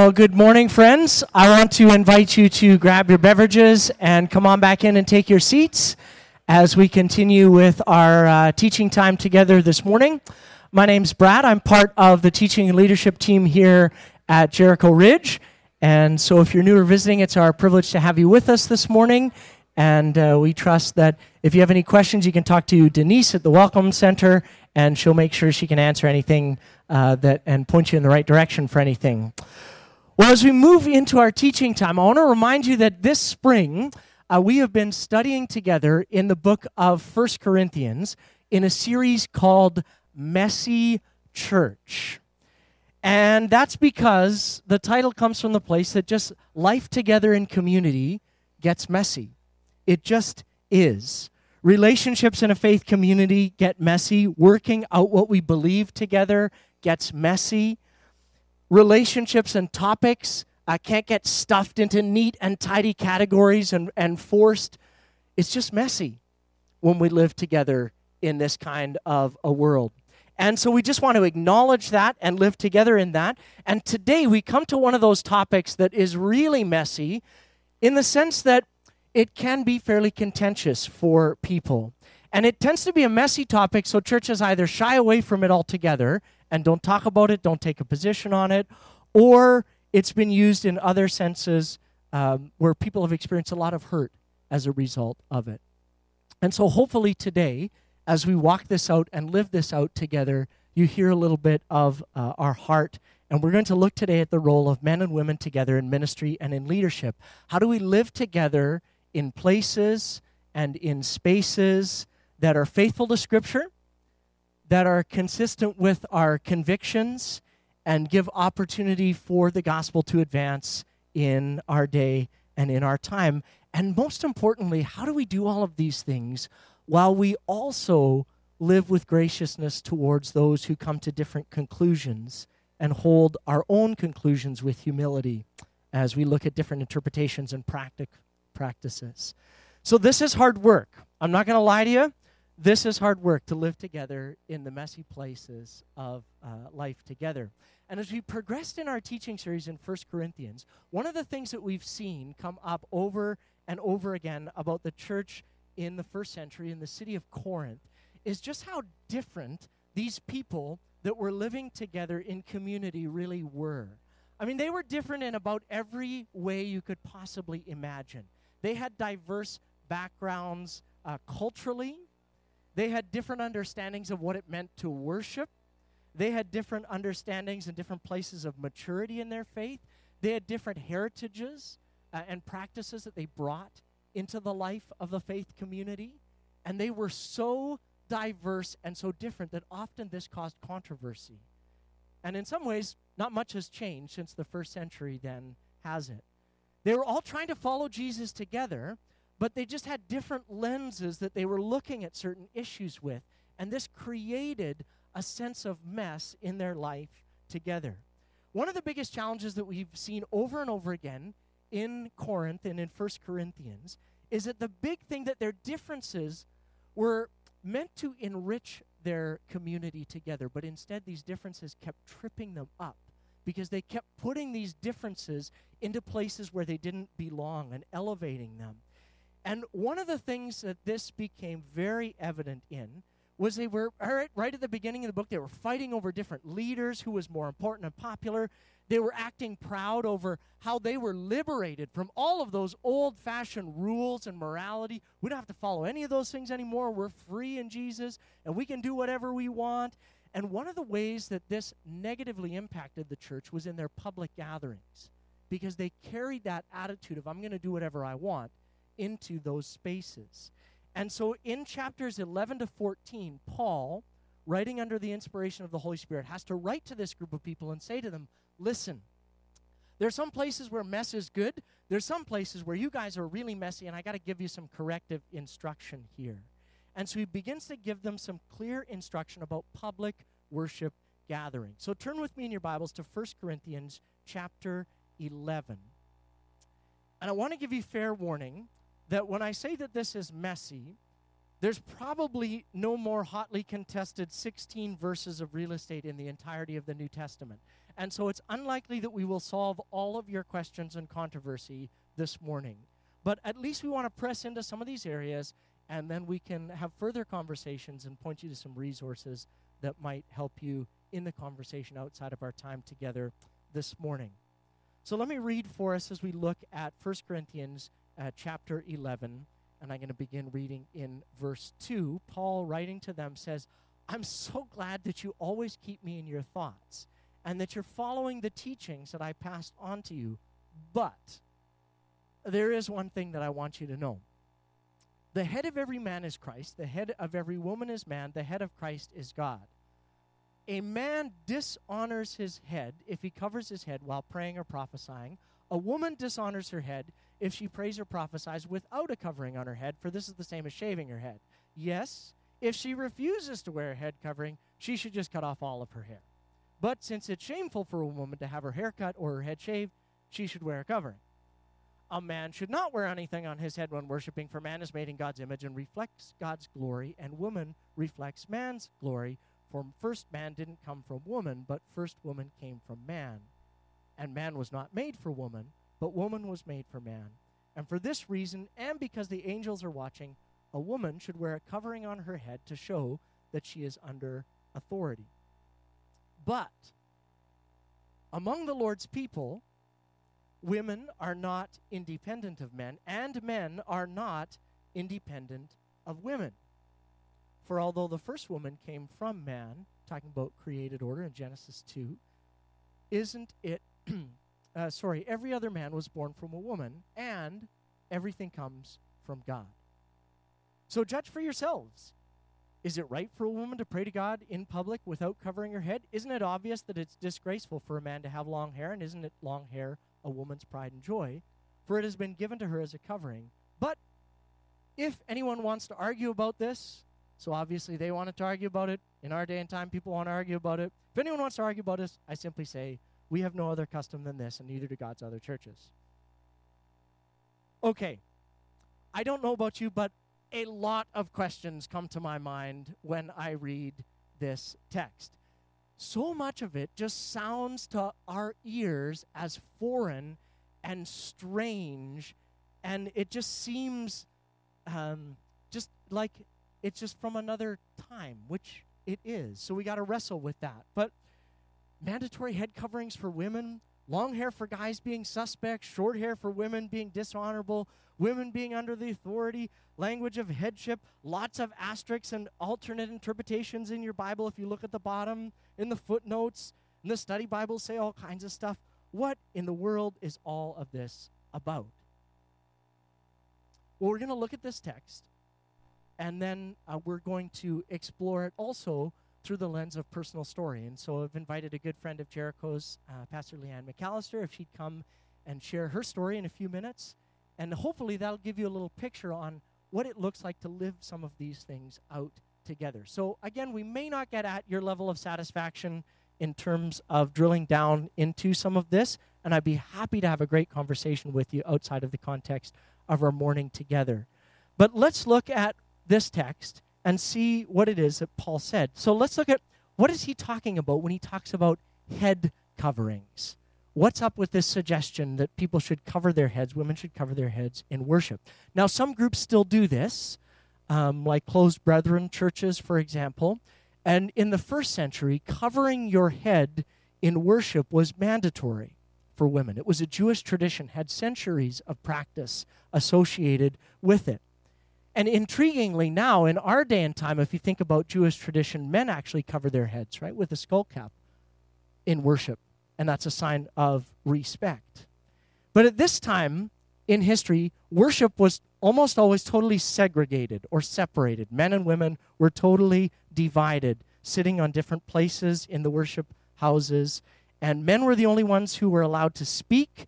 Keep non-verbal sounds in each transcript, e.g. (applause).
Well, good morning, friends. I want to invite you to grab your beverages and come on back in and take your seats as we continue with our uh, teaching time together this morning. My name's Brad. I'm part of the teaching and leadership team here at Jericho Ridge. And so, if you're new or visiting, it's our privilege to have you with us this morning. And uh, we trust that if you have any questions, you can talk to Denise at the Welcome Center, and she'll make sure she can answer anything uh, that and point you in the right direction for anything. Well, as we move into our teaching time, I want to remind you that this spring uh, we have been studying together in the book of First Corinthians in a series called Messy Church. And that's because the title comes from the place that just life together in community gets messy. It just is. Relationships in a faith community get messy. Working out what we believe together gets messy relationships and topics uh, can't get stuffed into neat and tidy categories and, and forced. It's just messy when we live together in this kind of a world. And so we just want to acknowledge that and live together in that. And today we come to one of those topics that is really messy in the sense that it can be fairly contentious for people. And it tends to be a messy topic, so churches either shy away from it altogether and don't talk about it, don't take a position on it, or it's been used in other senses um, where people have experienced a lot of hurt as a result of it. And so, hopefully, today, as we walk this out and live this out together, you hear a little bit of uh, our heart. And we're going to look today at the role of men and women together in ministry and in leadership. How do we live together in places and in spaces that are faithful to Scripture? that are consistent with our convictions and give opportunity for the gospel to advance in our day and in our time. And most importantly, how do we do all of these things while we also live with graciousness towards those who come to different conclusions and hold our own conclusions with humility as we look at different interpretations and practic- practices? So, this is hard work. I'm not going to lie to you this is hard work to live together in the messy places of uh, life together. And as we progressed in our teaching series in First Corinthians, one of the things that we've seen come up over and over again about the church in the first century in the city of Corinth is just how different these people that were living together in community really were. I mean, they were different in about every way you could possibly imagine. They had diverse backgrounds uh, culturally, they had different understandings of what it meant to worship. They had different understandings and different places of maturity in their faith. They had different heritages uh, and practices that they brought into the life of the faith community. And they were so diverse and so different that often this caused controversy. And in some ways, not much has changed since the first century, then, has it? They were all trying to follow Jesus together, but they just had different lenses that they were looking at certain issues with. And this created a sense of mess in their life together. One of the biggest challenges that we've seen over and over again in Corinth and in First Corinthians is that the big thing that their differences were meant to enrich their community together, but instead these differences kept tripping them up because they kept putting these differences into places where they didn't belong and elevating them. And one of the things that this became very evident in was they were right at the beginning of the book they were fighting over different leaders who was more important and popular. They were acting proud over how they were liberated from all of those old fashioned rules and morality. We don't have to follow any of those things anymore. We're free in jesus and we can do whatever we want. And one of the ways that this negatively impacted the church was in their public gatherings because they carried that attitude of i'm going to do whatever i want into those spaces. And so in chapters 11 to 14, Paul, writing under the inspiration of the Holy Spirit, has to write to this group of people and say to them, listen, there's some places where mess is good. There's some places where you guys are really messy, and I got to give you some corrective instruction here. And so he begins to give them some clear instruction about public worship gathering. So turn with me in your Bibles to 1 Corinthians chapter 11. And I want to give you fair warning that when I say that this is messy, there's probably no more hotly contested 16 verses of real estate in the entirety of the New Testament. And so it's unlikely that we will solve all of your questions and controversy this morning. But at least we want to press into some of these areas, and then we can have further conversations and point you to some resources that might help you in the conversation outside of our time together this morning. So let me read for us as we look at 1 Corinthians uh, chapter 11, and I'm going to begin reading in verse 2. Paul, writing to them, says, I'm so glad that you always keep me in your thoughts and that you're following the teachings that I passed on to you. But there is one thing that I want you to know. The head of every man is Christ, the head of every woman is man, the head of Christ is God. A man dishonors his head if he covers his head while praying or prophesying. A woman dishonors her head if she prays or prophesies without a covering on her head, for this is the same as shaving her head. Yes, if she refuses to wear a head covering, she should just cut off all of her hair. But since it's shameful for a woman to have her hair cut or her head shaved, she should wear a covering. A man should not wear anything on his head when worshiping, for man is made in God's image and reflects God's glory, and woman reflects man's glory. For first man didn't come from woman, but first woman came from man. And man was not made for woman, but woman was made for man. And for this reason, and because the angels are watching, a woman should wear a covering on her head to show that she is under authority. But among the Lord's people, women are not independent of men, and men are not independent of women. For although the first woman came from man, talking about created order in Genesis 2, isn't it, (clears throat) uh, sorry, every other man was born from a woman, and everything comes from God. So judge for yourselves. Is it right for a woman to pray to God in public without covering her head? Isn't it obvious that it's disgraceful for a man to have long hair? And isn't it long hair a woman's pride and joy? For it has been given to her as a covering. But if anyone wants to argue about this, so obviously they wanted to argue about it. In our day and time, people want to argue about it. If anyone wants to argue about this, I simply say, we have no other custom than this, and neither do God's other churches. Okay. I don't know about you, but a lot of questions come to my mind when I read this text. So much of it just sounds to our ears as foreign and strange, and it just seems um, just like it's just from another time, which it is. So we got to wrestle with that. But mandatory head coverings for women, long hair for guys being suspect, short hair for women being dishonorable, women being under the authority, language of headship, lots of asterisks and alternate interpretations in your Bible. If you look at the bottom, in the footnotes, in the study Bibles say all kinds of stuff. What in the world is all of this about? Well, we're going to look at this text, and then uh, we're going to explore it also through the lens of personal story. And so I've invited a good friend of Jericho's, uh, Pastor Leanne McAlister, if she'd come and share her story in a few minutes. And hopefully that'll give you a little picture on what it looks like to live some of these things out together. So, again, we may not get at your level of satisfaction in terms of drilling down into some of this, and I'd be happy to have a great conversation with you outside of the context of our morning together. But let's look at this text and see what it is that Paul said. So let's look at what is he talking about when he talks about head coverings. What's up with this suggestion that people should cover their heads, women should cover their heads in worship? Now, some groups still do this, um, like closed brethren churches, for example. And in the first century, covering your head in worship was mandatory for women. It was a Jewish tradition, had centuries of practice associated with it. And intriguingly, now in our day and time, if you think about Jewish tradition, men actually cover their heads, right, with a skull cap in worship and that's a sign of respect. But at this time in history, worship was almost always totally segregated or separated. Men and women were totally divided, sitting on different places in the worship houses. And men were the only ones who were allowed to speak,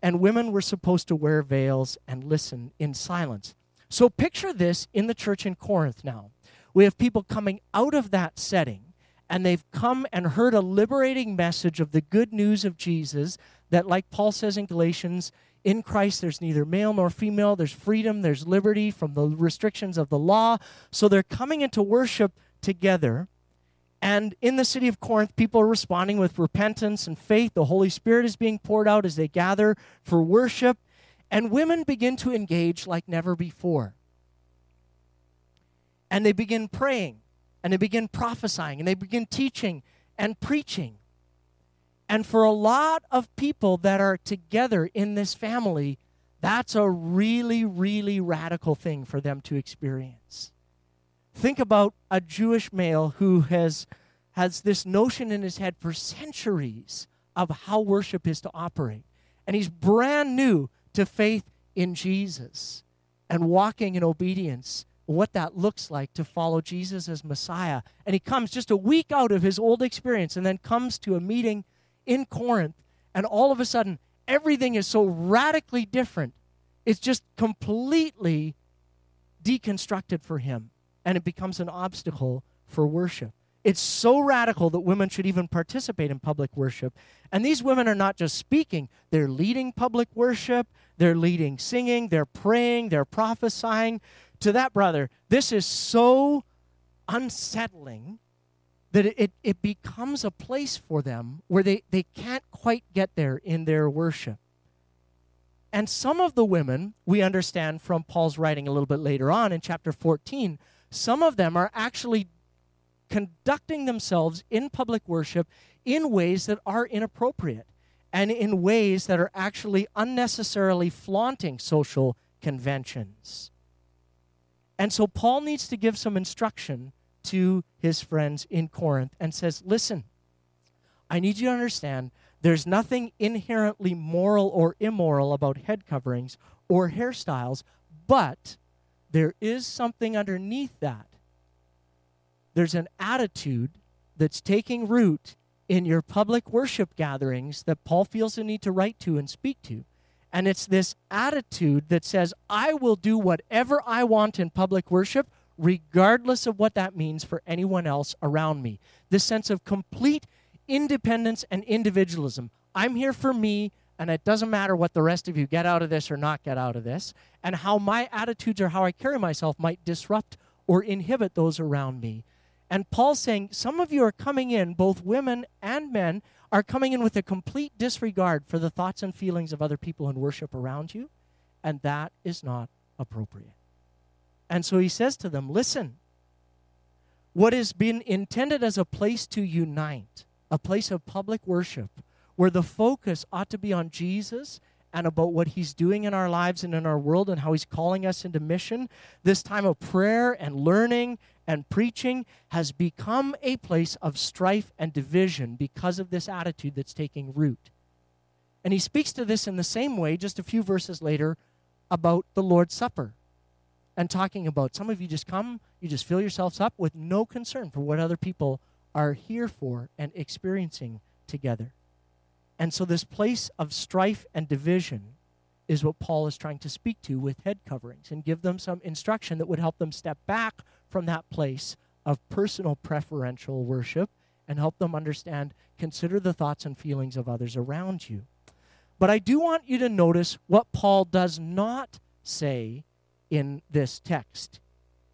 and women were supposed to wear veils and listen in silence. So picture this in the church in Corinth now. We have people coming out of that setting and they've come and heard a liberating message of the good news of Jesus that, like Paul says in Galatians, in Christ there's neither male nor female, there's freedom, there's liberty from the restrictions of the law. So they're coming into worship together, And in the city of Corinth, people are responding with repentance and faith. The Holy Spirit is being poured out as they gather for worship. And women begin to engage like never before. And they begin praying, and they begin prophesying, and they begin teaching and preaching. And for a lot of people that are together in this family, that's a really, really radical thing for them to experience. Think about a Jewish male who has, has this notion in his head for centuries of how worship is to operate. And he's brand new to faith in Jesus and walking in obedience, what that looks like to follow Jesus as Messiah. And he comes just a week out of his old experience and then comes to a meeting in Corinth, and all of a sudden, everything is so radically different. It's just completely deconstructed for him, and it becomes an obstacle for worship. It's so radical that women should even participate in public worship. And these women are not just speaking, they're leading public worship, they're leading singing, they're praying, they're prophesying. To that brother, this is so unsettling that it, it, becomes a place for them where they, they can't quite get there in their worship. And some of the women, we understand from Paul's writing a little bit later on in chapter 14, some of them are actually conducting themselves in public worship in ways that are inappropriate and in ways that are actually unnecessarily flaunting social conventions. And so Paul needs to give some instruction to his friends in Corinth and says, Listen, I need you to understand there's nothing inherently moral or immoral about head coverings or hairstyles, but there is something underneath that. There's an attitude that's taking root in your public worship gatherings that Paul feels the need to write to and speak to. And it's this attitude that says, I will do whatever I want in public worship regardless of what that means for anyone else around me. This sense of complete independence and individualism. I'm here for me, and it doesn't matter what the rest of you get out of this or not get out of this, and how my attitudes or how I carry myself might disrupt or inhibit those around me. And Paul's saying some of you are coming in, both women and men, are coming in with a complete disregard for the thoughts and feelings of other people in worship around you, and that is not appropriate. And so he says to them, Listen, what has been intended as a place to unite, a place of public worship, where the focus ought to be on Jesus and about what he's doing in our lives and in our world and how he's calling us into mission, this time of prayer and learning and preaching has become a place of strife and division because of this attitude that's taking root. And he speaks to this in the same way just a few verses later about the Lord's Supper and talking about some of you just come, you just fill yourselves up with no concern for what other people are here for and experiencing together. And so, this place of strife and division is what Paul is trying to speak to with head coverings and give them some instruction that would help them step back from that place of personal preferential worship and help them understand, consider the thoughts and feelings of others around you. But I do want you to notice what Paul does not say in this text.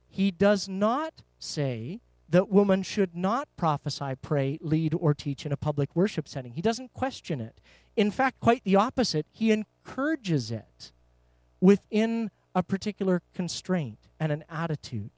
He does not say that woman should not prophesy, pray, lead, or teach in a public worship setting. He doesn't question it. In fact, quite the opposite, he encourages it within a particular constraint and an attitude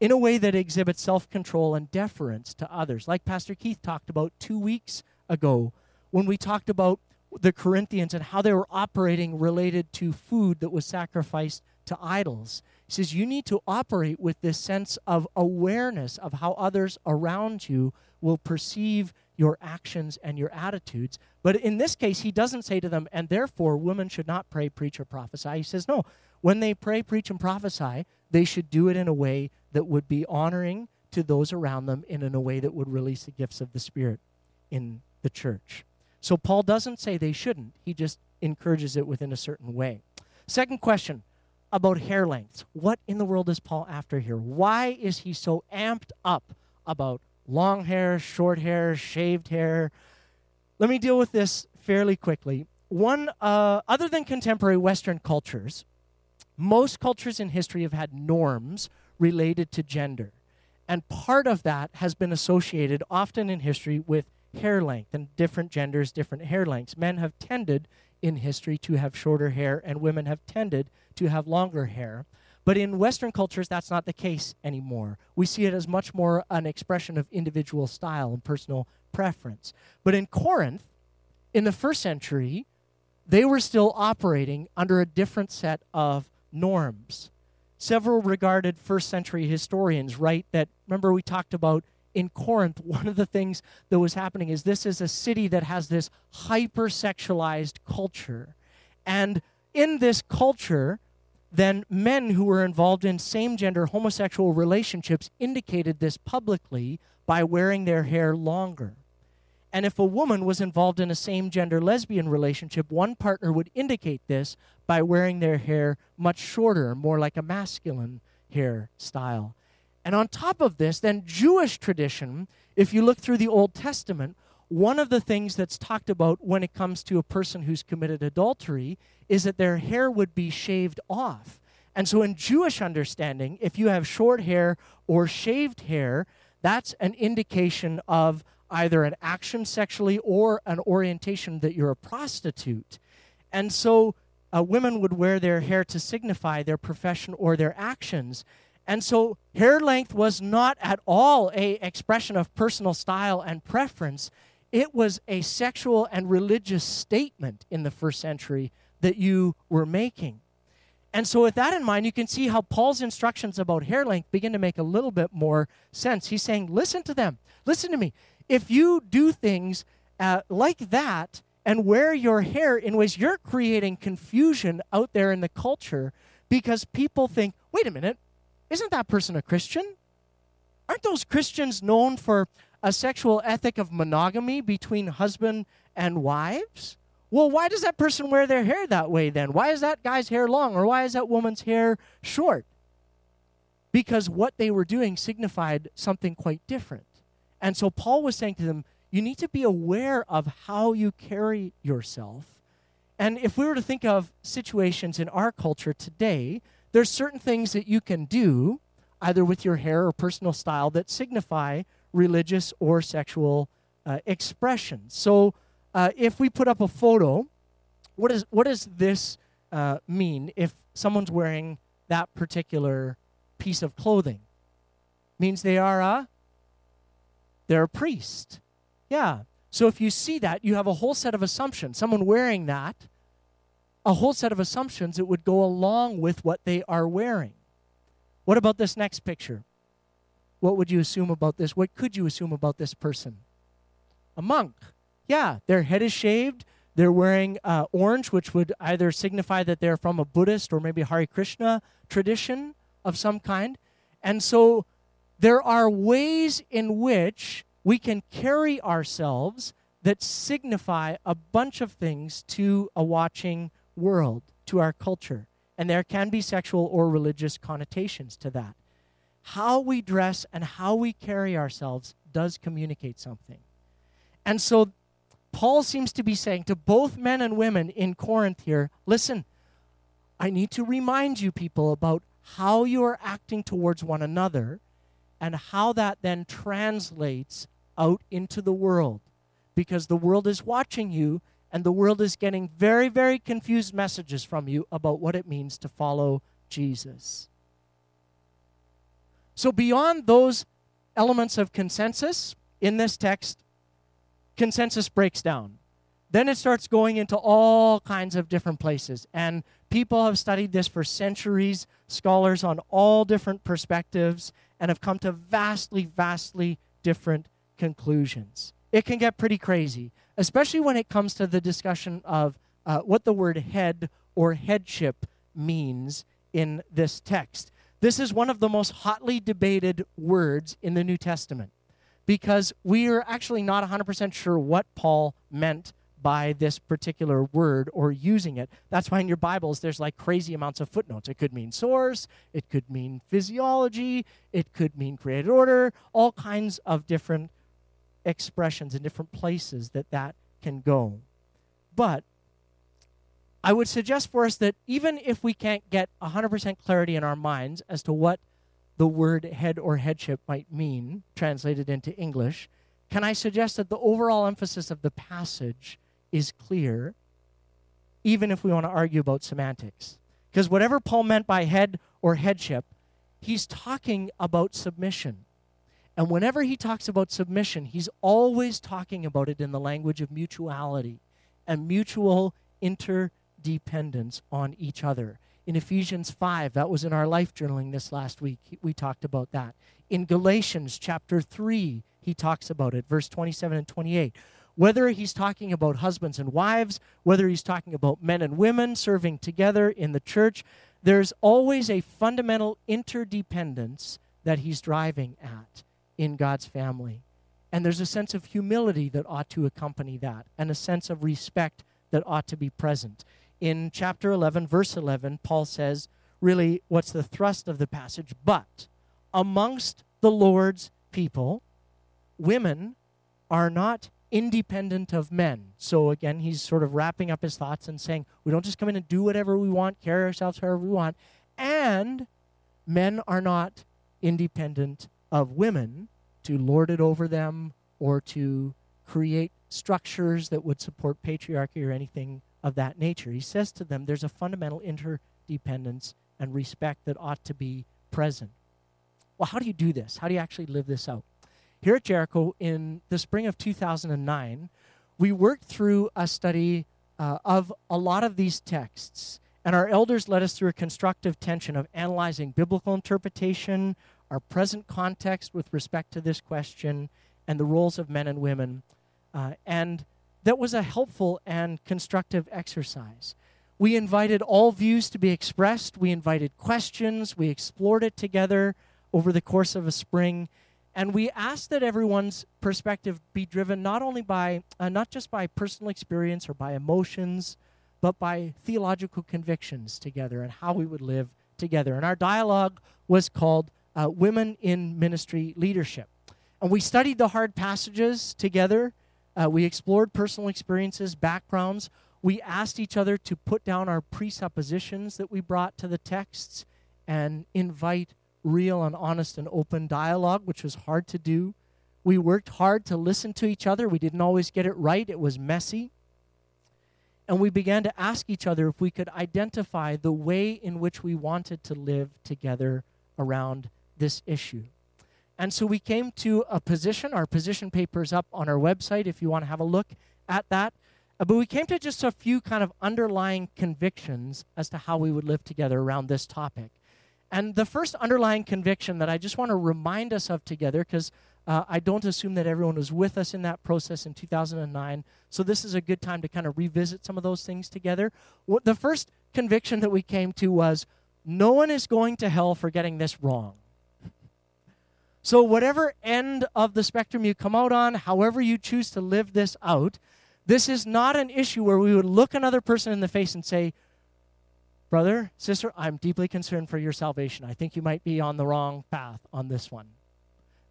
in a way that exhibits self control and deference to others, like Pastor Keith talked about two weeks ago when we talked about the Corinthians and how they were operating related to food that was sacrificed to idols. He says you need to operate with this sense of awareness of how others around you will perceive your actions and your attitudes. But in this case, he doesn't say to them, and therefore women should not pray, preach, or prophesy. He says, no, when they pray, preach, and prophesy, they should do it in a way that would be honoring to those around them and in a way that would release the gifts of the Spirit in the church. So Paul doesn't say they shouldn't, he just encourages it within a certain way. Second question about hair lengths. What in the world is Paul after here? Why is he so amped up about long hair, short hair, shaved hair? Let me deal with this fairly quickly. One, uh, other than contemporary Western cultures, most cultures in history have had norms related to gender. And part of that has been associated often in history with hair length and different genders, different hair lengths. Men have tended in history to have shorter hair, and women have tended to have longer hair. But in Western cultures, that's not the case anymore. We see it as much more an expression of individual style and personal preference. But in Corinth, in the first century, they were still operating under a different set of norms. Several regarded first century historians write that, remember, we talked about in Corinth, one of the things that was happening is this is a city that has this hypersexualized culture. And in this culture, then men who were involved in same gender homosexual relationships indicated this publicly by wearing their hair longer. And if a woman was involved in a same gender lesbian relationship, one partner would indicate this by wearing their hair much shorter, more like a masculine hairstyle. And on top of this, then Jewish tradition, if you look through the Old Testament, one of the things that's talked about when it comes to a person who's committed adultery is that their hair would be shaved off. And so, in Jewish understanding, if you have short hair or shaved hair, that's an indication of either an action sexually or an orientation that you're a prostitute. And so uh, women would wear their hair to signify their profession or their actions. And so hair length was not at all a expression of personal style and preference. It was a sexual and religious statement in the first century that you were making. And so, with that in mind, you can see how Paul's instructions about hair length begin to make a little bit more sense. He's saying, Listen to them. Listen to me if you do things uh, like that and wear your hair in ways you're creating confusion out there in the culture because people think, wait a minute, isn't that person a Christian? Aren't those Christians known for a sexual ethic of monogamy between husband and wives? Well, why does that person wear their hair that way then? Why is that guy's hair long or why is that woman's hair short? Because what they were doing signified something quite different. And so Paul was saying to them, you need to be aware of how you carry yourself. And if we were to think of situations in our culture today, there's certain things that you can do, either with your hair or personal style, that signify religious or sexual uh, expression. So uh, if we put up a photo, what, is, what does this uh, mean if someone's wearing that particular piece of clothing? Means they are a they're a priest. Yeah. So if you see that, you have a whole set of assumptions. Someone wearing that, a whole set of assumptions that would go along with what they are wearing. What about this next picture? What would you assume about this? What could you assume about this person? A monk. Yeah, their head is shaved. They're wearing uh, orange, which would either signify that they're from a Buddhist or maybe Hare Krishna tradition of some kind. And so there are ways in which we can carry ourselves that signify a bunch of things to a watching world, to our culture. And there can be sexual or religious connotations to that. How we dress and how we carry ourselves does communicate something. And so Paul seems to be saying to both men and women in Corinth here listen, I need to remind you people about how you are acting towards one another and how that then translates out into the world. Because the world is watching you, and the world is getting very, very confused messages from you about what it means to follow Jesus. So, beyond those elements of consensus in this text, consensus breaks down. Then it starts going into all kinds of different places. And people have studied this for centuries, scholars on all different perspectives and have come to vastly, vastly different conclusions. It can get pretty crazy, especially when it comes to the discussion of uh, what the word head or headship means in this text. This is one of the most hotly debated words in the New Testament because we are actually not 100% sure what Paul meant by this particular word or using it. That's why in your Bibles there's like crazy amounts of footnotes. It could mean source, it could mean physiology, it could mean created order, all kinds of different expressions in different places that that can go. But I would suggest for us that even if we can't get 100% clarity in our minds as to what the word head or headship might mean, translated into English, can I suggest that the overall emphasis of the passage is clear, even if we want to argue about semantics? Because whatever Paul meant by head or headship, he's talking about submission. And whenever he talks about submission, he's always talking about it in the language of mutuality and mutual interdependence on each other. In Ephesians 5, that was in our life journaling this last week, we talked about that. In Galatians chapter 3, he talks about it, verse 27 and 28. Whether he's talking about husbands and wives, whether he's talking about men and women serving together in the church, there's always a fundamental interdependence that he's driving at in God's family. And there's a sense of humility that ought to accompany that, and a sense of respect that ought to be present. In chapter 11, verse 11, Paul says, really, what's the thrust of the passage? But amongst the Lord's people, women are not independent of men. So again, he's sort of wrapping up his thoughts and saying, we don't just come in and do whatever we want, carry ourselves however we want. And men are not independent of women to lord it over them or to create structures that would support patriarchy or anything of that nature. He says to them there's a fundamental interdependence and respect that ought to be present. Well, how do you do this? How do you actually live this out? Here at Jericho in the spring of 2009, we worked through a study uh, of a lot of these texts, and our elders led us through a constructive tension of analyzing biblical interpretation, our present context with respect to this question, and the roles of men and women. Uh, and that was a helpful and constructive exercise. We invited all views to be expressed, we invited questions, we explored it together over the course of a spring. And we asked that everyone's perspective be driven not only by, uh, not just by personal experience or by emotions, but by theological convictions together and how we would live together. And our dialogue was called uh, Women in Ministry Leadership. And we studied the hard passages together. Uh, we explored personal experiences, backgrounds. We asked each other to put down our presuppositions that we brought to the texts and invite real and honest and open dialogue, which was hard to do. We worked hard to listen to each other. We didn't always get it right, it was messy. And we began to ask each other if we could identify the way in which we wanted to live together around this issue. And so we came to a position. Our position paper is up on our website if you want to have a look at that. Uh, but we came to just a few kind of underlying convictions as to how we would live together around this topic. And the first underlying conviction that I just want to remind us of together, because uh, I don't assume that everyone was with us in that process in 2009. So this is a good time to kind of revisit some of those things together. What, the first conviction that we came to was no one is going to hell for getting this wrong. So, whatever end of the spectrum you come out on, however you choose to live this out, this is not an issue where we would look another person in the face and say, Brother, sister, I'm deeply concerned for your salvation. I think you might be on the wrong path on this one.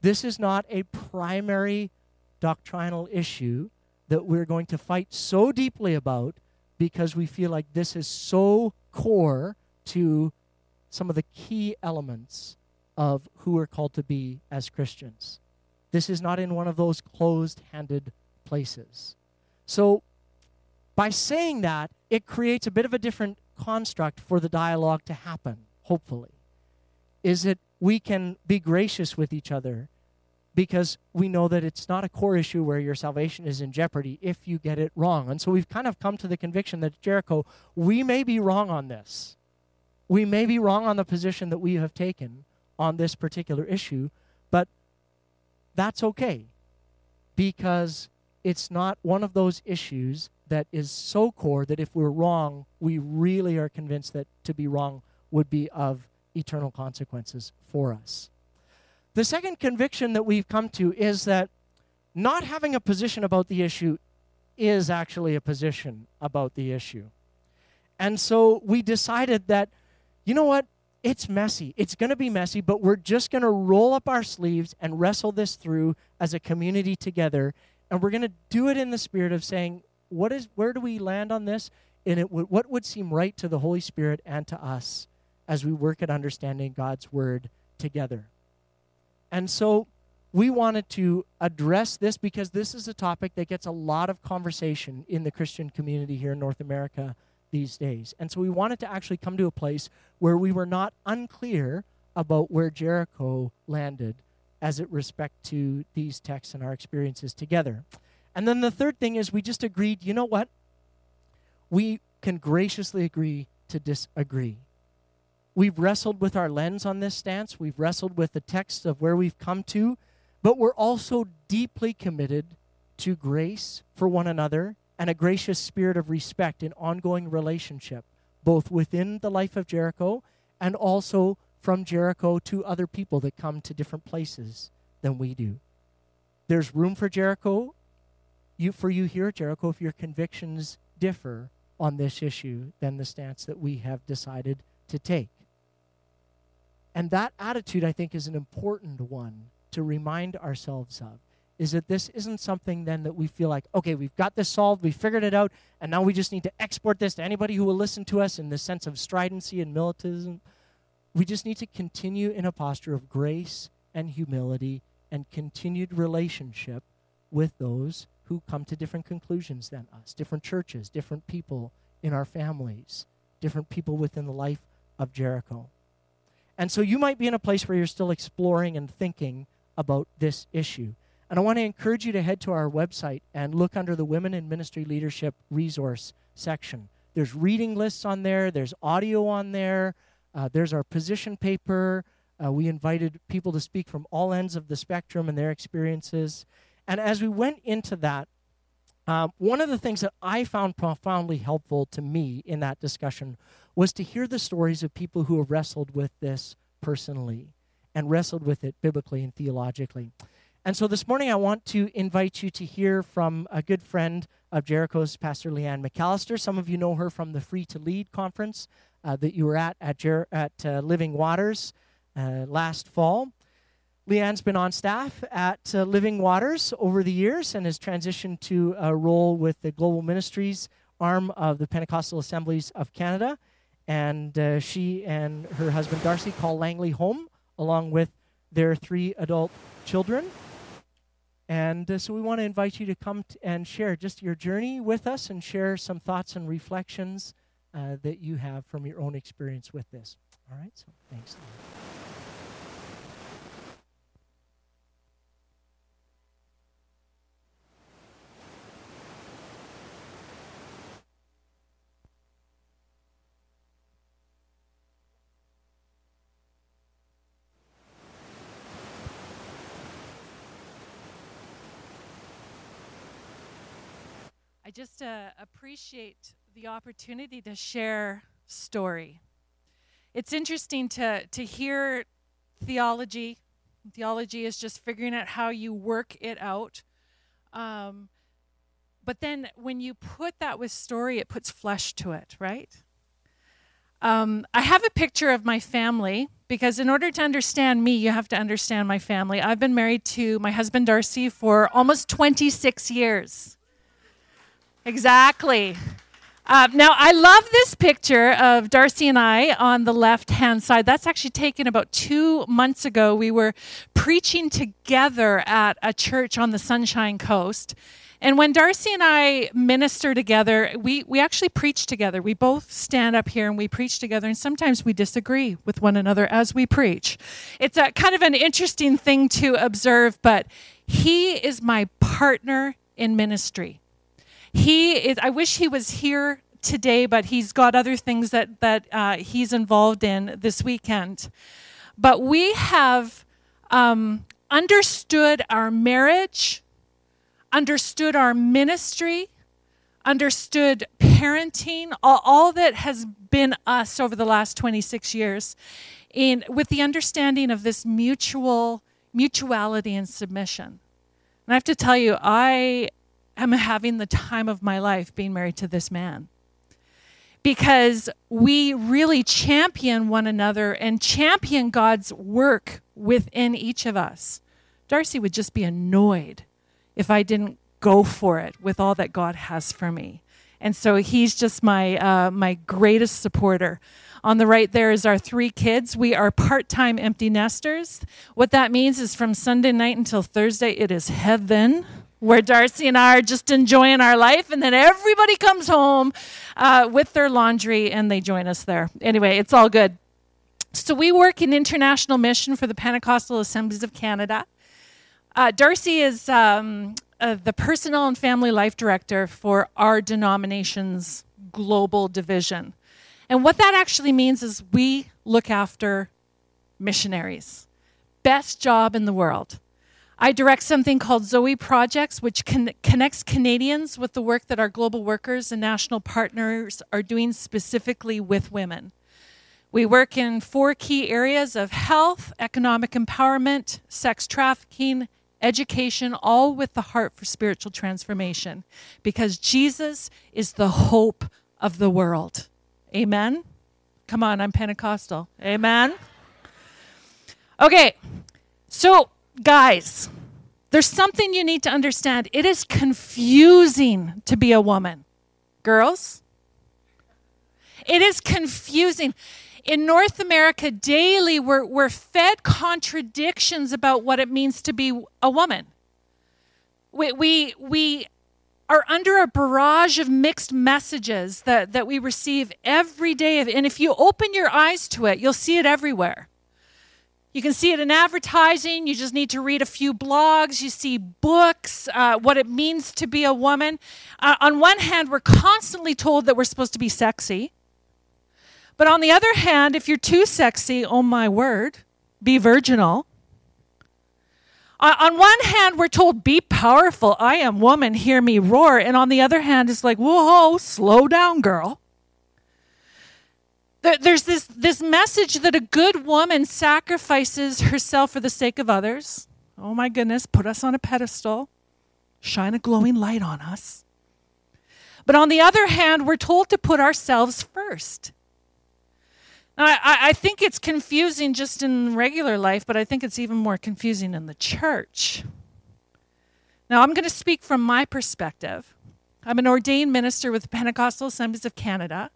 This is not a primary doctrinal issue that we're going to fight so deeply about because we feel like this is so core to some of the key elements of who we're called to be as Christians. This is not in one of those closed handed places. So, by saying that, it creates a bit of a different construct for the dialogue to happen, hopefully, is that we can be gracious with each other because we know that it's not a core issue where your salvation is in jeopardy if you get it wrong. And so we've kind of come to the conviction that Jericho, we may be wrong on this. We may be wrong on the position that we have taken on this particular issue, but that's okay because it's not one of those issues that is so core that if we're wrong, we really are convinced that to be wrong would be of eternal consequences for us. The second conviction that we've come to is that not having a position about the issue is actually a position about the issue. And so we decided that, you know what? It's messy. It's going to be messy, but we're just going to roll up our sleeves and wrestle this through as a community together. And we're going to do it in the spirit of saying, what is where do we land on this and it what would seem right to the holy spirit and to us as we work at understanding god's word together. And so we wanted to address this because this is a topic that gets a lot of conversation in the Christian community here in North America these days. And so we wanted to actually come to a place where we were not unclear about where Jericho landed as it respect to these texts and our experiences together. And then the third thing is we just agreed, you know what? We can graciously agree to disagree. We've wrestled with our lens on this stance. We've wrestled with the text of where we've come to, but we're also deeply committed to grace for one another and a gracious spirit of respect in ongoing relationship, both within the life of Jericho and also from Jericho to other people that come to different places than we do. There's room for Jericho, you, for you here Jericho, if your convictions differ on this issue than the stance that we have decided to take. And that attitude, I think, is an important one to remind ourselves of is that this isn't something then that we feel like, okay, we've got this solved, we figured it out, and now we just need to export this to anybody who will listen to us in the sense of stridency and militantism. We just need to continue in a posture of grace and humility and continued relationship with those who come to different conclusions than us, different churches, different people in our families, different people within the life of Jericho. And so you might be in a place where you're still exploring and thinking about this issue. And I want to encourage you to head to our website and look under the Women in Ministry Leadership resource section. There's reading lists on there, there's audio on there, uh, there's our position paper. Uh, we invited people to speak from all ends of the spectrum and their experiences. And as we went into that, um, one of the things that I found profoundly helpful to me in that discussion was to hear the stories of people who have wrestled with this personally and wrestled with it biblically and theologically. And so this morning, I want to invite you to hear from a good friend of Jericho's, Pastor Leanne McAlister. Some of you know her from the Free to Lead conference uh, that you were at at, Jer- at uh, Living Waters uh, last fall. Leanne's been on staff at uh, Living Waters over the years and has transitioned to a role with the Global Ministries arm of the Pentecostal Assemblies of Canada. And uh, she and her husband Darcy call Langley home, along with their three adult children. And uh, so we want to invite you to come t- and share just your journey with us and share some thoughts and reflections uh, that you have from your own experience with this. All right, so thanks. Just uh, appreciate the opportunity to share story. It's interesting to, to hear theology. Theology is just figuring out how you work it out. Um, but then when you put that with story, it puts flesh to it, right? Um, I have a picture of my family because in order to understand me, you have to understand my family. I've been married to my husband Darcy for almost 26 years. Exactly. Uh, now, I love this picture of Darcy and I on the left hand side. That's actually taken about two months ago. We were preaching together at a church on the Sunshine Coast. And when Darcy and I minister together, we, we actually preach together. We both stand up here and we preach together, and sometimes we disagree with one another as we preach. It's a kind of an interesting thing to observe, but he is my partner in ministry. He is, I wish he was here today, but he's got other things that, that uh, he's involved in this weekend. But we have um, understood our marriage, understood our ministry, understood parenting, all, all, that has been us over the last 26 years, in, with the understanding of this mutual mutuality and submission. And I have to tell you, I am having the time of my life being married to this man. Because we really champion one another and champion God's work within each of us. Darcy would just be annoyed if I didn't go for it with all that God has for me. And so he's just my, uh, my greatest supporter. On the right there is our three kids. We are part time empty nesters. What that means is from Sunday night until Thursday, it is heaven where Darcy and I are just enjoying our life, and then everybody comes home uh, with their laundry and they join us there. Anyway, it's all good. So, we work in international mission for the Pentecostal Assemblies of Canada. Uh, Darcy is um, uh, the personal and family life director for our denomination's global division. And what that actually means is we look after missionaries. Best job in the world. I direct something called Zoe Projects, which con- connects Canadians with the work that our global workers and national partners are doing specifically with women. We work in four key areas of health, economic empowerment, sex trafficking, education, all with the heart for spiritual transformation, because Jesus is the hope of the world. Amen? Come on, I'm Pentecostal. Amen? Okay, so guys, there's something you need to understand. It is confusing to be a woman. Girls, it is confusing. In North America, daily, we're, we're fed contradictions about what it means to be a woman. We, we, we are under a barrage of mixed messages that, that we receive every day. And if you open your eyes to it, you'll see it everywhere. You can see it in advertising. You just need to read a few blogs. You see books, uh, what it means to be a woman. Uh, on one hand, we're constantly told that we're supposed to be sexy. But on the other hand, if you're too sexy, oh my word, be virginal. Uh, on one hand, we're told, be powerful. I am woman, hear me roar. And on the other hand, it's like, whoa, slow down, girl. There's this, this message that a good woman sacrifices herself for the sake of others. Oh my goodness, put us on a pedestal, shine a glowing light on us. But on the other hand, we're told to put ourselves first. Now, I, I think it's confusing just in regular life, but I think it's even more confusing in the church. Now, I'm going to speak from my perspective. I'm an ordained minister with the Pentecostal Assemblies of Canada.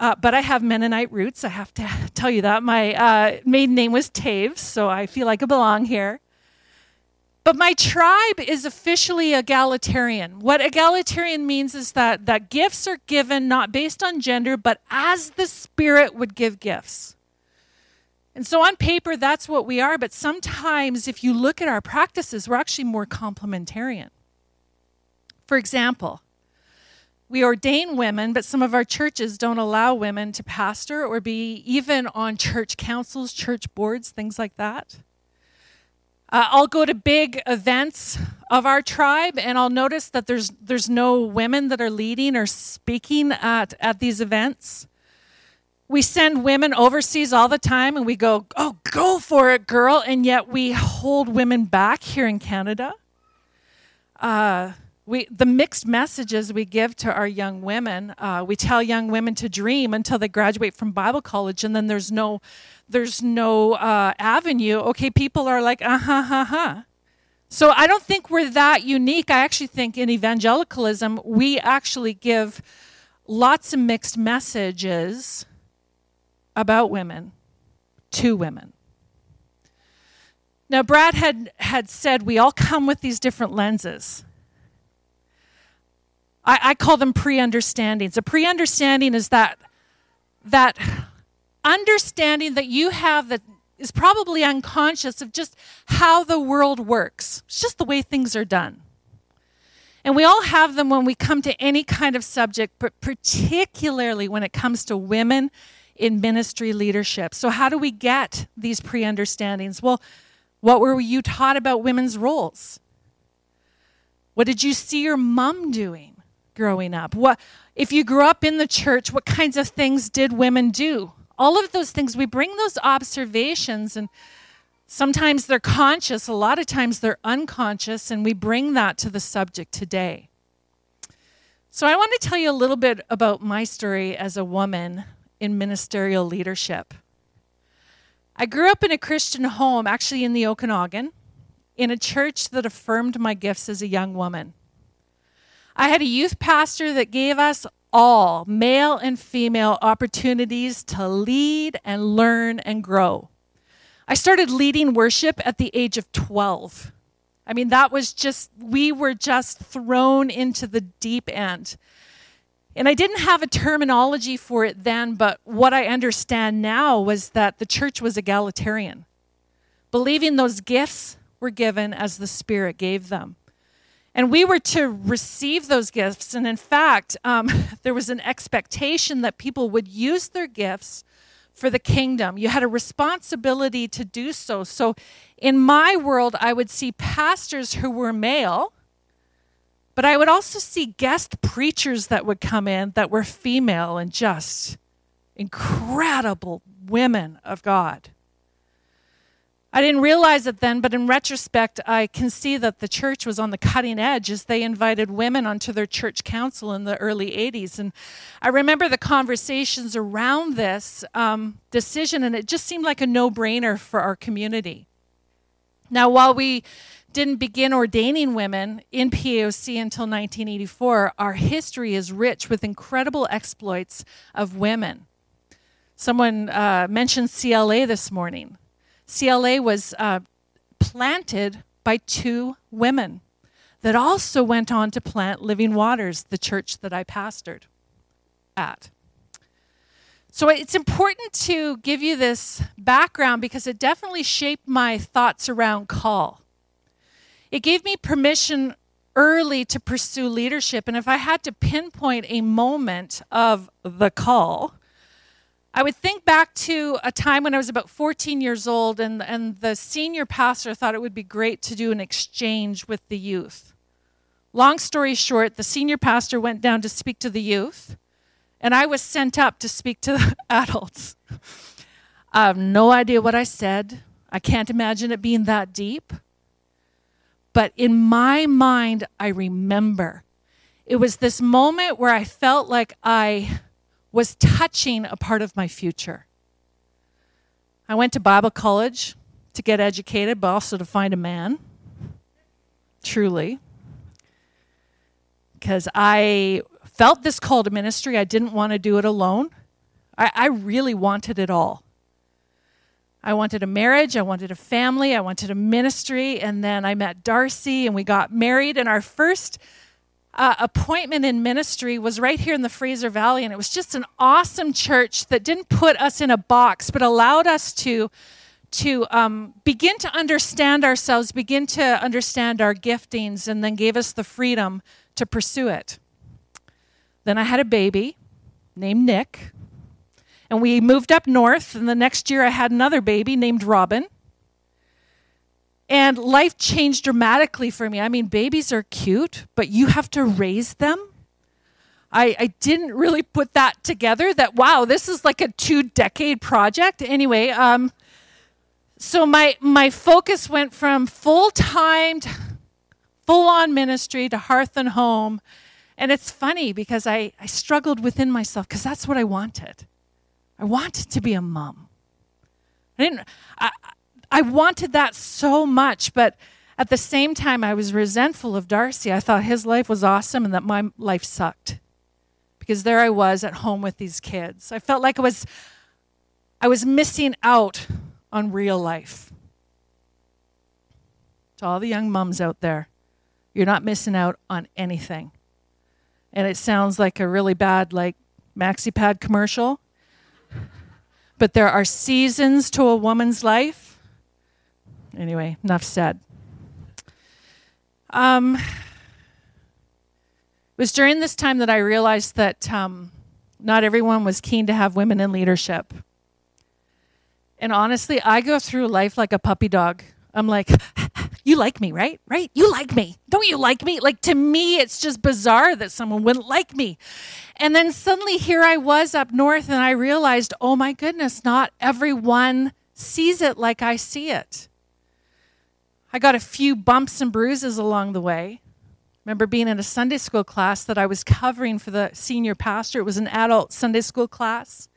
Uh, but I have Mennonite roots. I have to (laughs) tell you that. My uh, maiden name was Taves, so I feel like I belong here. But my tribe is officially egalitarian. What egalitarian means is that, that gifts are given not based on gender, but as the Spirit would give gifts. And so on paper, that's what we are. But sometimes, if you look at our practices, we're actually more complementarian. For example, we ordain women, but some of our churches don't allow women to pastor or be even on church councils, church boards, things like that. Uh, I'll go to big events of our tribe, and I'll notice that there's there's no women that are leading or speaking at at these events. We send women overseas all the time, and we go, "Oh, go for it, girl!" And yet we hold women back here in Canada. Uh, we, the mixed messages we give to our young women, uh, we tell young women to dream until they graduate from Bible college, and then there's no, there's no uh, avenue. Okay, people are like, uh huh, huh, huh. So I don't think we're that unique. I actually think in evangelicalism, we actually give lots of mixed messages about women to women. Now, Brad had, had said we all come with these different lenses. I, I call them pre-understandings. A pre-understanding is that that understanding that you have that is probably unconscious of just how the world works. It's just the way things are done. And we all have them when we come to any kind of subject, but particularly when it comes to women in ministry leadership. So, how do we get these pre understandings? Well, what were you taught about women's roles? What did you see your mom doing? Growing up? What if you grew up in the church, what kinds of things did women do? All of those things, we bring those observations and sometimes they're conscious, a lot of times they're unconscious, and we bring that to the subject today. So, I want to tell you a little bit about my story as a woman in ministerial leadership. I grew up in a Christian home, actually in the Okanagan, in a church that affirmed my gifts as a young woman. I had a youth pastor that gave us all, male and female, opportunities to lead and learn and grow. I started leading worship at the age of 12. I mean, that was just, we were just thrown into the deep end. And I didn't have a terminology for it then, but what I understand now was that the church was egalitarian, believing those gifts were given as the Spirit gave them. And we were to receive those gifts. And in fact, um, (laughs) there was an expectation that people would use their gifts for the kingdom. You had a responsibility to do so. So in my world, I would see pastors who were male, but I would also see guest preachers that would come in that were female and just incredible women of God. I didn't realize it then, but in retrospect, I can see that the church was on the cutting edge as they invited women onto their church council in the early 80s. And I remember the conversations around this um, decision, and it just seemed like a no brainer for our community. Now, while we didn't begin ordaining women in POC until 1984, our history is rich with incredible exploits of women. Someone uh, mentioned CLA this morning. CLA was uh, planted by two women that also went on to plant Living Waters, the church that I pastored at. So it's important to give you this background because it definitely shaped my thoughts around call. It gave me permission early to pursue leadership. And if I had to pinpoint a moment of the call, I would think back to a time when I was about 14 years old, and, and the senior pastor thought it would be great to do an exchange with the youth. Long story short, the senior pastor went down to speak to the youth, and I was sent up to speak to the (laughs) adults. I have no idea what I said. I can't imagine it being that deep. But in my mind, I remember. It was this moment where I felt like I was touching a part of my future. I went to Bible college to get educated, but also to find a man. Truly. Because I felt this call to ministry. I didn't want to do it alone. I, I really wanted it all. I wanted a marriage, I wanted a family, I wanted a ministry, and then I met Darcy and we got married. And our first uh, appointment in ministry was right here in the Fraser Valley, and it was just an awesome church that didn't put us in a box, but allowed us to to um, begin to understand ourselves, begin to understand our giftings, and then gave us the freedom to pursue it. Then I had a baby named Nick, and we moved up north. And the next year, I had another baby named Robin. And life changed dramatically for me. I mean, babies are cute, but you have to raise them. I, I didn't really put that together that, wow, this is like a two decade project. Anyway, um, so my, my focus went from full time, full on ministry to hearth and home. And it's funny because I, I struggled within myself because that's what I wanted. I wanted to be a mom. I didn't, I, I wanted that so much, but at the same time, I was resentful of Darcy. I thought his life was awesome and that my life sucked. Because there I was at home with these kids. I felt like I was, I was missing out on real life. To all the young mums out there, you're not missing out on anything. And it sounds like a really bad, like, maxi pad commercial. But there are seasons to a woman's life Anyway, enough said. Um, it was during this time that I realized that um, not everyone was keen to have women in leadership. And honestly, I go through life like a puppy dog. I'm like, (laughs) you like me, right? Right? You like me. Don't you like me? Like to me, it's just bizarre that someone wouldn't like me. And then suddenly here I was up north and I realized, oh my goodness, not everyone sees it like I see it. I got a few bumps and bruises along the way. Remember being in a Sunday school class that I was covering for the senior pastor. It was an adult Sunday school class.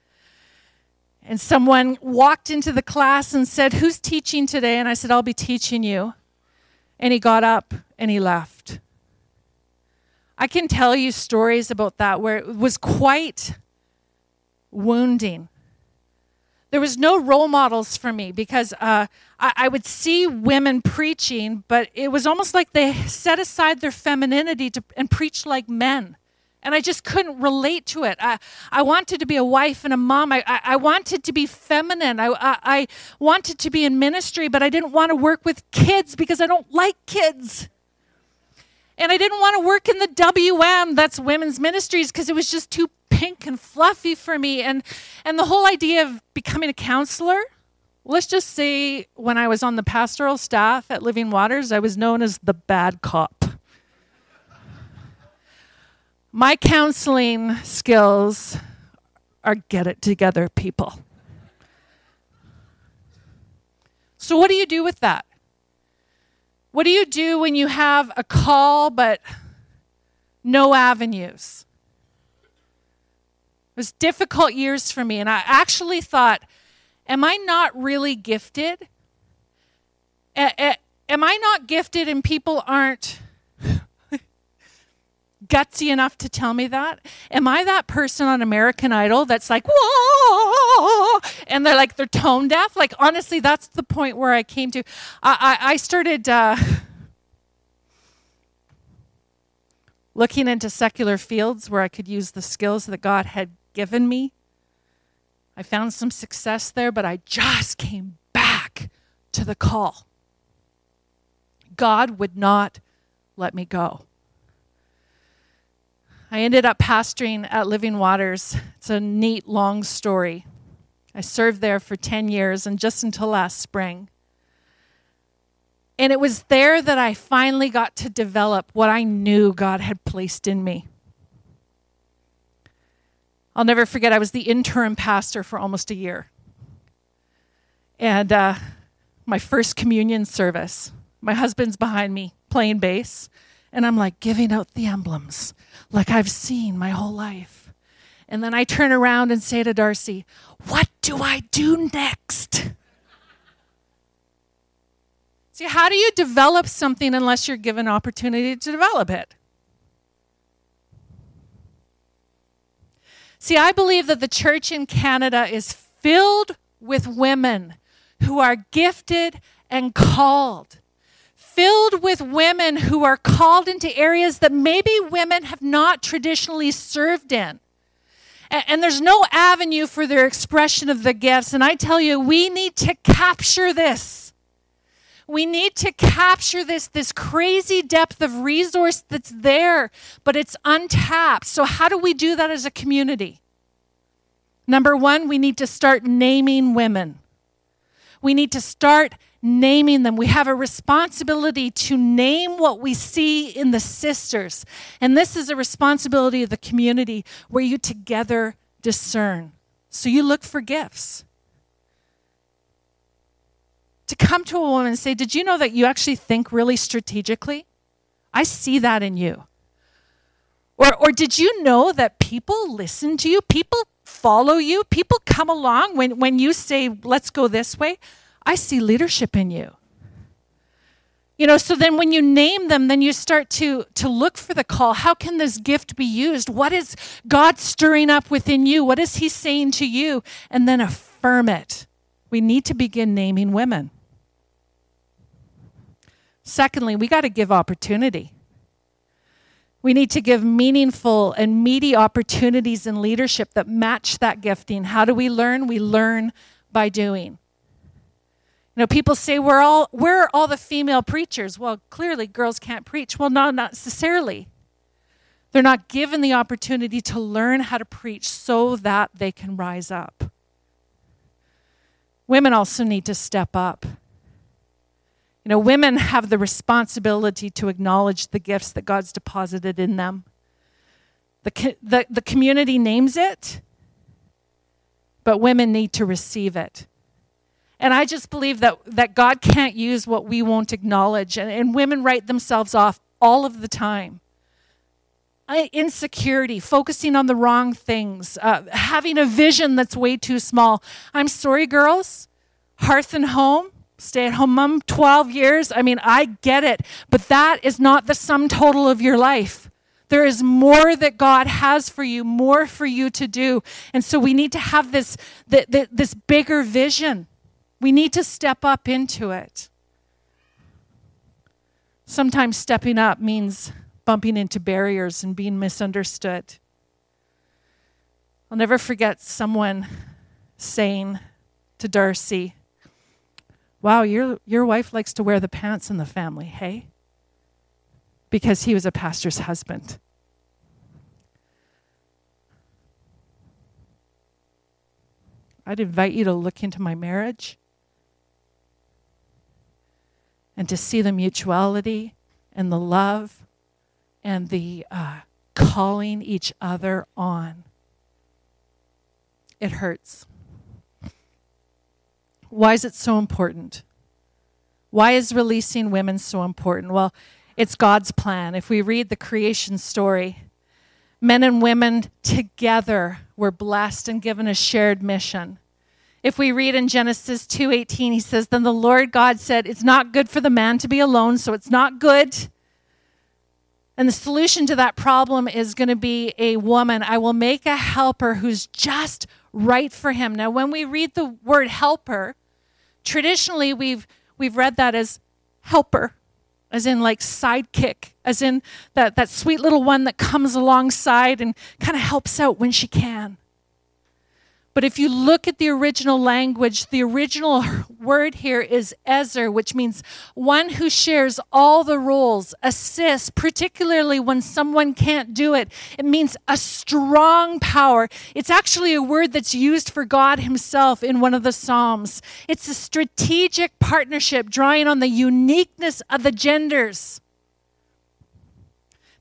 And someone walked into the class and said, Who's teaching today? And I said, I'll be teaching you. And he got up and he left. I can tell you stories about that where it was quite wounding. There was no role models for me because uh, I, I, would see women preaching, but it was almost like they set aside their femininity to, and preach like men. And I just couldn't relate to it. I, I wanted to be a wife and a mom. I, I, I wanted to be feminine. I, I, I wanted to be in ministry, but I didn't want to work with kids because I don't like kids. And I didn't want to work in the WM, that's women's ministries, because it was just too pink and fluffy for me. And, and the whole idea of becoming a counselor, let's just say when I was on the pastoral staff at Living Waters, I was known as the bad cop. My counseling skills are get it together, people. So, what do you do with that? What do you do when you have a call but no avenues? It was difficult years for me, and I actually thought, am I not really gifted? Am I not gifted and people aren't (laughs) gutsy enough to tell me that? Am I that person on American Idol that's like, whoa, and they're like, they're tone deaf? Like, honestly, that's the point where I came to. I, I, I started uh, looking into secular fields where I could use the skills that God had given me. I found some success there, but I just came back to the call. God would not let me go. I ended up pastoring at Living Waters. It's a neat, long story. I served there for 10 years and just until last spring. And it was there that I finally got to develop what I knew God had placed in me. I'll never forget, I was the interim pastor for almost a year. And uh, my first communion service, my husband's behind me playing bass, and I'm like giving out the emblems like I've seen my whole life. And then I turn around and say to Darcy, What do I do next? See, how do you develop something unless you're given opportunity to develop it? See, I believe that the church in Canada is filled with women who are gifted and called filled with women who are called into areas that maybe women have not traditionally served in. And, there's no avenue for their expression of the gifts. And I tell you, we need to capture this. We need to capture this, this crazy depth of resource that's there, but it's untapped. So, how do we do that as a community? Number one, we need to start naming women. We need to start naming them. We have a responsibility to name what we see in the sisters. And this is a responsibility of the community where you together discern. So you look for gifts. To come to a woman and say, Did you know that you actually think really strategically? I see that in you. Or, or did you know that people listen to you? People follow you? People come along when, when you say, Let's go this way? I see leadership in you. You know, so then when you name them, then you start to, to look for the call. How can this gift be used? What is God stirring up within you? What is He saying to you? And then affirm it. We need to begin naming women. Secondly, we got to give opportunity. We need to give meaningful and meaty opportunities in leadership that match that gifting. How do we learn? We learn by doing. You know, people say we're all where are all the female preachers? Well, clearly girls can't preach. Well, no, not necessarily. They're not given the opportunity to learn how to preach so that they can rise up. Women also need to step up. You know, women have the responsibility to acknowledge the gifts that God's deposited in them. The, the, the community names it, but women need to receive it. And I just believe that, that God can't use what we won't acknowledge. And, and women write themselves off all of the time. insecurity, focusing on the wrong things, uh, having a vision that's way too small. I'm sorry, girls. Hearth and home, stay at home mom, 12 years. I mean, I get it. But that is not the sum total of your life. There is more that God has for you, more for you to do. And so we need to have this, this bigger vision. We need to step up into it. Sometimes stepping up means bumping into barriers and being misunderstood. I'll never forget someone saying to Darcy, Wow, your, your wife likes to wear the pants in the family, hey? Because he was a pastor's husband. I'd invite you to look into my marriage and to see the mutuality and the love and the uh, calling each other on. It hurts. Why is it so important? Why is releasing women so important? Well, it's God's plan. If we read the creation story, men and women together were blessed and given a shared mission. If we read in Genesis 2:18, he says, "Then the Lord God said, it's not good for the man to be alone, so it's not good and the solution to that problem is going to be a woman. I will make a helper who's just right for him. Now, when we read the word helper, traditionally we've we've read that as helper, as in like sidekick, as in that, that sweet little one that comes alongside and kind of helps out when she can. But if you look at the original language, the original (laughs) word here is ezer, which means one who shares all the roles, assists, particularly when someone can't do it. It means a strong power. It's actually a word that's used for God Himself in one of the Psalms. It's a strategic partnership drawing on the uniqueness of the genders.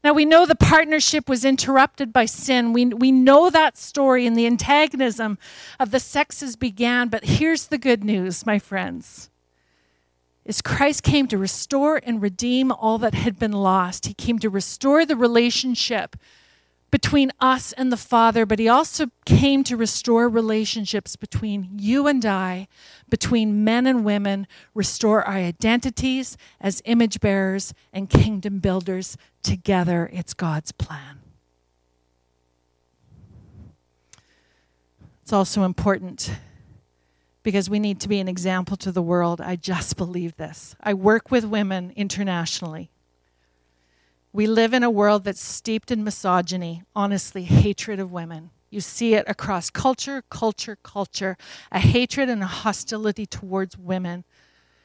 Now, we know the partnership was interrupted by sin. We, we know that story and the antagonism of the sexes began. But here's the good news, my friends is Christ came to restore and redeem all that had been lost. He came to restore the relationship between us and the Father, but He also came to restore relationships between you and I, between men and women, restore our identities as image bearers and kingdom builders together. It's God's plan. It's also important because we need to be an example to the world. I just believe this. I work with women internationally. We live in a world that's steeped in misogyny, honestly, hatred of women. You see it across culture, culture, culture, a hatred and a hostility towards women.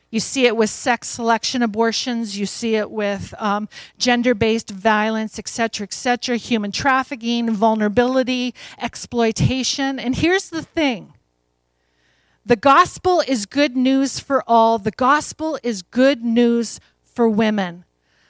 You see it with sex selection abortions. You see it with um, gender based violence, etc., etc., human trafficking, vulnerability, exploitation. And here's the thing the gospel is good news for all, the gospel is good news for women.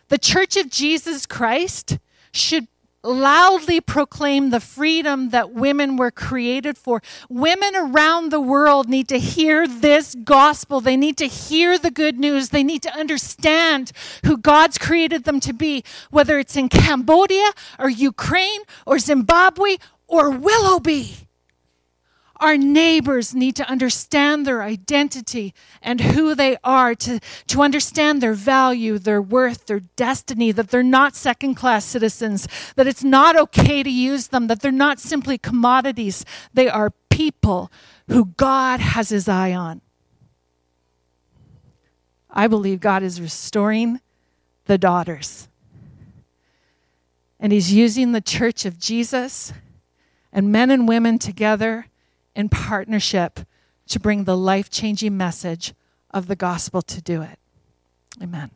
The Church of Jesus Christ should loudly proclaim the freedom that women were created for. Women around the world need to hear this gospel. They need to hear the good news. They need to understand who God's created them to be, whether it's in Cambodia or Ukraine or Zimbabwe or Willoughby. Our neighbors need to understand their identity and who they are, to, to understand their value, their worth, their destiny, that they're not second class citizens, that it's not okay to use them, that they're not simply commodities. They are people who God has his eye on. I believe God is restoring the daughters. And he's using the church of Jesus and men and women together in partnership to bring the life changing message of the gospel to do it. Amen.